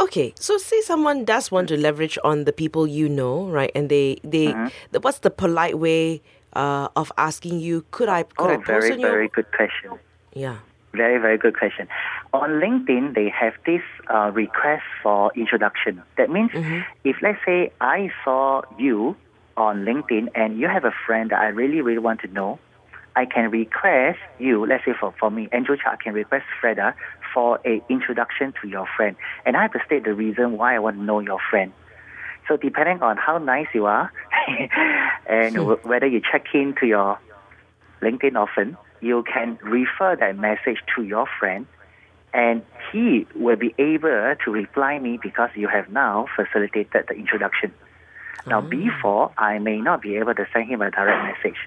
Okay, so say someone does want to leverage on the people you know, right? And they they Mm-hmm. the, what's the polite way uh, of asking you? Could I could I oh, post very, on your very good question. yeah? Very, very good question. On LinkedIn, they have this uh, request for introduction. That means if, let's say, I saw you on LinkedIn and you have a friend that I really, really want to know, I can request you, let's say for, for me, Andrew Chow, I can request Freida for a introduction to your friend. And I have to state the reason why I want to know your friend. So depending on how nice you are and w- whether you check in to your LinkedIn often, you can refer that message to your friend and he will be able to reply me because you have now facilitated the introduction. Now, before, I may not be able to send him a direct message.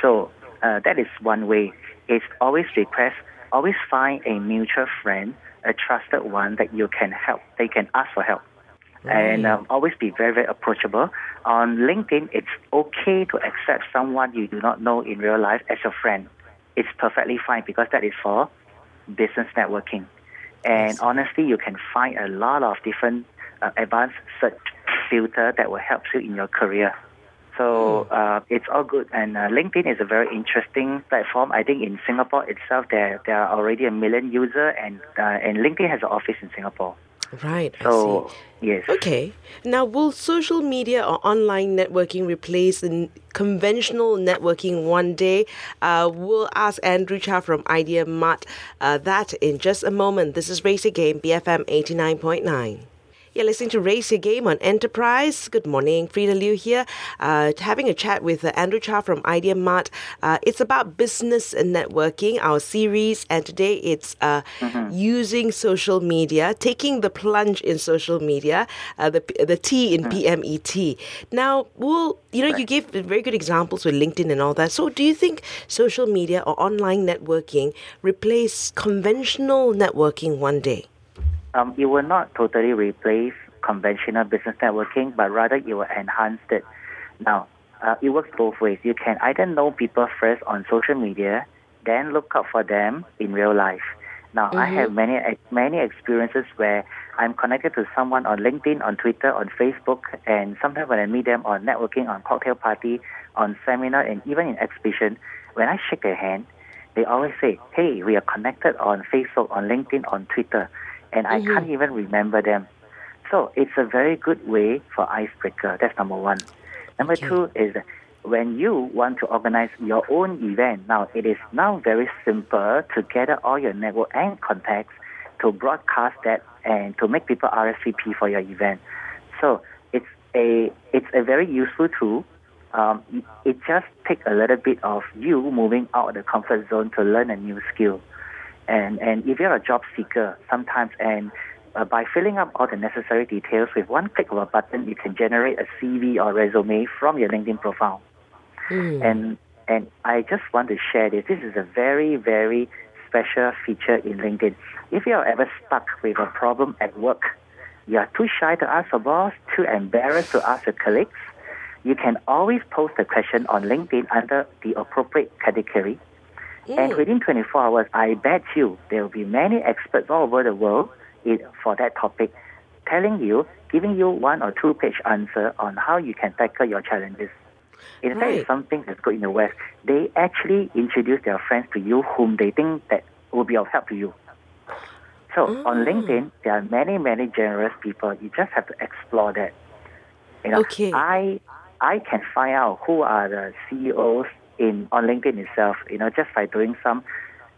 So uh, that is one way. It's always request, always find a mutual friend, a trusted one that you can help. They can ask for help. And um, always be very, very approachable. On LinkedIn, it's okay to accept someone you do not know in real life as your friend. It's perfectly fine because that is for business networking. And honestly, you can find a lot of different uh, advanced search filter that will help you in your career. So uh, it's all good. And uh, LinkedIn is a very interesting platform. I think in Singapore itself, there there are already a million users, and uh, and LinkedIn has an office in Singapore. Right. I So see. yes. Okay. Now, will social media or online networking replace the n- conventional networking one day? Uh, we'll ask Andrew Chow from Idea Mart uh, that in just a moment. This is Race Game, BFM 89.9. You're listening to Raise Your Game on Enterprise. Good morning, Freida Liu here, uh, having a chat with uh, Andrew Chow from Idea Mart. Uh, it's about business and networking, our series, and today it's uh, using social media, taking the plunge in social media, uh, the the T in PMET. Now, well, you know, you gave very good examples with LinkedIn and all that. So, do you think social media or online networking replace conventional networking one day? Um, it will not totally replace conventional business networking, but rather it will enhance it. Now, uh, it works both ways. You can either know people first on social media, then look out for them in real life. Now, I have many many experiences where I'm connected to someone on LinkedIn, on Twitter, on Facebook, and sometimes when I meet them on networking, on cocktail party, on seminar, and even in exhibition, when I shake their hand, they always say, "Hey, we are connected on Facebook, on LinkedIn, on Twitter," and I can't even remember them. So it's a very good way for icebreaker. That's number one. Number two is when you want to organize your own event, now it is now very simple to gather all your network and contacts to broadcast that and to make people RSVP for your event. So it's a it's a very useful tool. Um, it just takes a little bit of you moving out of the comfort zone to learn a new skill. And and if you're a job seeker, sometimes and uh, by filling up all the necessary details with one click of a button, you can generate a CV or resume from your LinkedIn profile. And and I just want to share this. This is a very very special feature in LinkedIn. If you are ever stuck with a problem at work, you are too shy to ask your boss, too embarrassed to ask your colleagues, you can always post a question on LinkedIn under the appropriate category. And within 24 hours, I bet you there will be many experts all over the world for that topic telling you, giving you one or two page answer on how you can tackle your challenges. In fact, Right. something that's good in the West. They actually introduce their friends to you whom they think that will be of help to you. So on oh. LinkedIn, there are many, many generous people. You just have to explore that. You know, Okay. I I can find out who are the CEOs in on LinkedIn itself. You know, just by doing some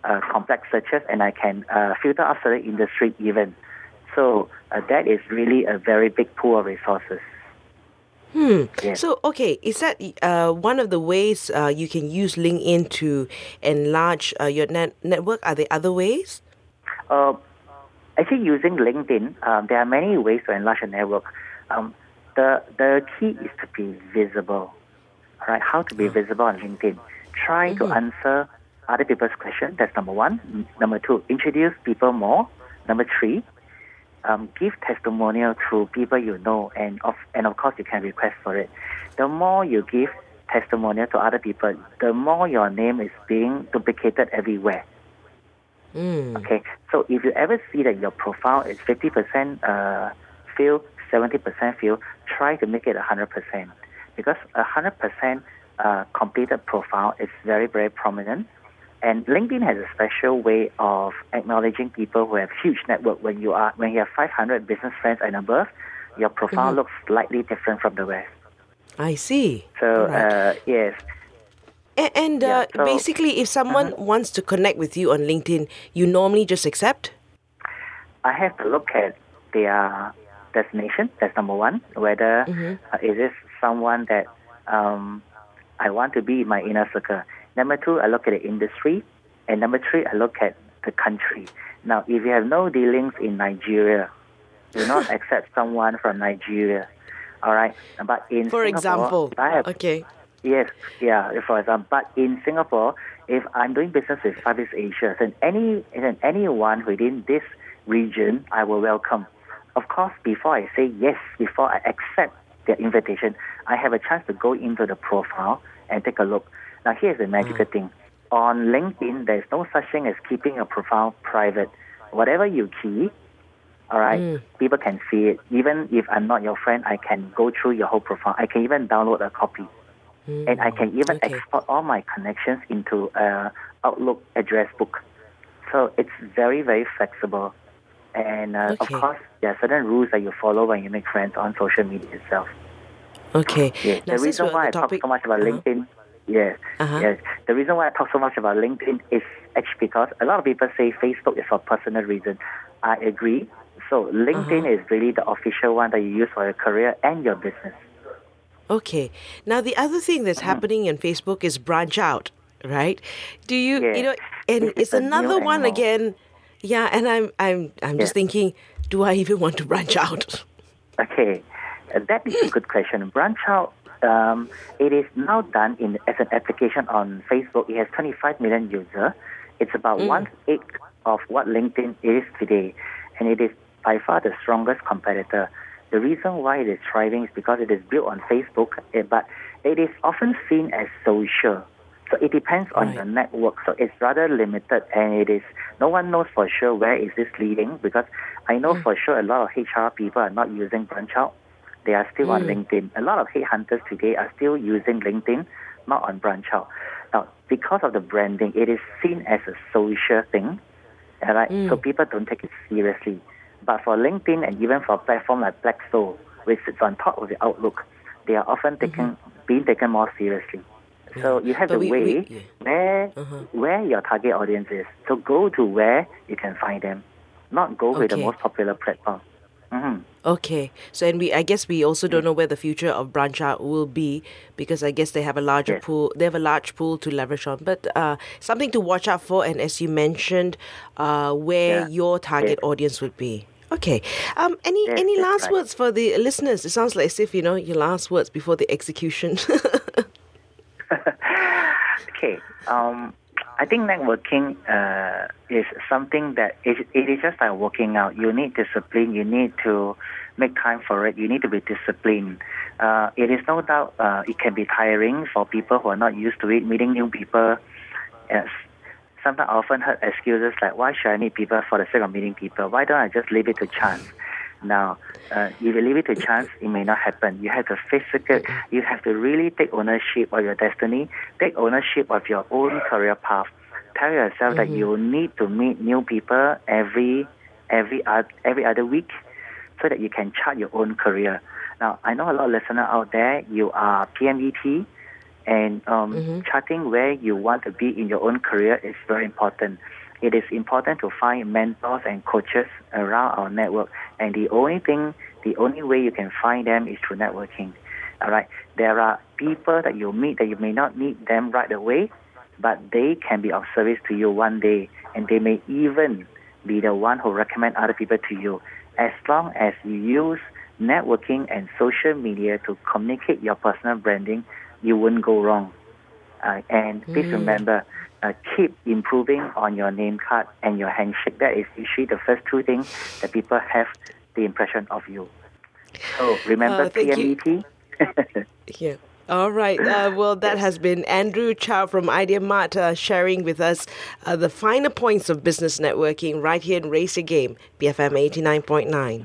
uh, complex searches, and I can uh, filter out certain industry even. So uh, that is really a very big pool of resources. Hmm. Yes. So, okay, is that uh, one of the ways uh, you can use LinkedIn to enlarge uh, your net- network? Are there other ways? Uh, actually, using LinkedIn, um, there are many ways to enlarge a network. Um, the the key is to be visible. Right, how to be visible on LinkedIn? Try to answer other people's questions. That's number one. Number two, introduce people more. Number three, um, give testimonial to people you know, and of and of course you can request for it. The more you give testimonial to other people, the more your name is being duplicated everywhere. Mm. Okay, so if you ever see that your profile is 50% uh, fill, 70% fill, try to make it 100% because 100% uh, completed profile is very, very prominent. And LinkedIn has a special way of acknowledging people who have huge network. When you are when you have 500 business friends and above, your profile looks slightly different from the rest. I see. So Alright. uh, yes, A- and Yeah, uh, so- uh-huh. basically, if someone wants to connect with you on LinkedIn, you normally just accept? I have to look at their destination. That's number one. Whether uh, is this someone that um, I want to be in my inner circle. Number two, I look at the industry, and number three, I look at the country. Now, if you have no dealings in Nigeria, do not accept someone from Nigeria. All right, but in For Singapore, example. Have Okay. Yes, yeah, for example. But in Singapore, if I'm doing business with Southeast Asia, then any then anyone within this region, I will welcome. Of course, before I say yes, before I accept their invitation, I have a chance to go into the profile and take a look. Now, here's the magical mm. thing. On LinkedIn, there's no such thing as keeping a profile private. Whatever you key, all right, mm. people can see it. Even if I'm not your friend, I can go through your whole profile. I can even download a copy mm. and I can even Okay. export all my connections into a Outlook address book. So it's very very flexible, and uh, of course there are certain rules that you follow when you make friends on social media itself. Okay. Yes. Now, the reason why I the talk topic- so much about Uh-huh. LinkedIn, yes, Uh-huh. yes. The reason why I talk so much about LinkedIn is actually because a lot of people say Facebook is for personal reasons. I agree. So LinkedIn Uh-huh. is really the official one that you use for your career and your business. Okay. Now the other thing that's Uh-huh. happening in Facebook is BranchOut, right? Do you Yes. you know and is it's another one again. Yeah, and I'm I'm I'm just Yes. thinking, do I even want to branch out? Okay, uh, that is a good question. Branch out. Um, it is now done in as an application on Facebook. It has 25 million users. It's about one eighth of what LinkedIn is today, and it is by far the strongest competitor. The reason why it is thriving is because it is built on Facebook, eh, but it is often seen as social. So it depends on Right. the network. So it's rather limited, and it is no one knows for sure where is this leading because I know hmm. for sure a lot of HR people are not using BranchOut. They are still on hmm. LinkedIn. A lot of headhunters today are still using LinkedIn, not on BranchOut. Now, because of the branding, it is seen as a social thing, right? Hmm. So people don't take it seriously. But for LinkedIn and even for a platform like Blackstone, which sits on top of the Outlook, they are often taken mm-hmm. being taken more seriously. So you have But to we- weigh we- yeah. where where your target audience is. So go to where you can find them, not go with the most popular platform. hmm Okay. So and we I guess we also don't know where the future of BranchOut will be because I guess they have a larger Yes. pool they have a large pool to leverage on. But uh, something to watch out for and as you mentioned, uh, where Yeah. your target Yes. audience would be. Okay. Um, any Yes, any last right. words for the listeners? It sounds like as if you know your last words before the execution. Okay. Um, I think networking uh, is something that it, is just like working out. You need discipline. You need to make time for it. You need to be disciplined. Uh, it is no doubt uh, it can be tiring for people who are not used to it. Meeting new people. Yes. Sometimes I often heard excuses like, "Why should I meet people for the sake of meeting people? Why don't I just leave it to chance?" Now, uh, if you leave it to chance, it may not happen. You have to physical, you have to really take ownership of your destiny, take ownership of your own career path. Tell yourself that you need to meet new people every every every other week, so that you can chart your own career. Now, I know a lot of listeners out there. You are PMET, and um, charting where you want to be in your own career is very important. It is important to find mentors and coaches around our network. And the only thing, the only way you can find them is through networking. All right. There are people that you meet that you may not meet them right away, but they can be of service to you one day, and they may even be the one who recommend other people to you. As long as you use networking and social media to communicate your personal branding, you won't go wrong. Uh, and please remember, uh, keep improving on your name card and your handshake. That is usually the first two things that people have the impression of you. So remember Uh. PMET. Yeah. All right. Uh, well, that has been Andrew Chow from Idea Mart uh, sharing with us uh, the finer points of business networking right here in Raise Your Game, BFM 89.9.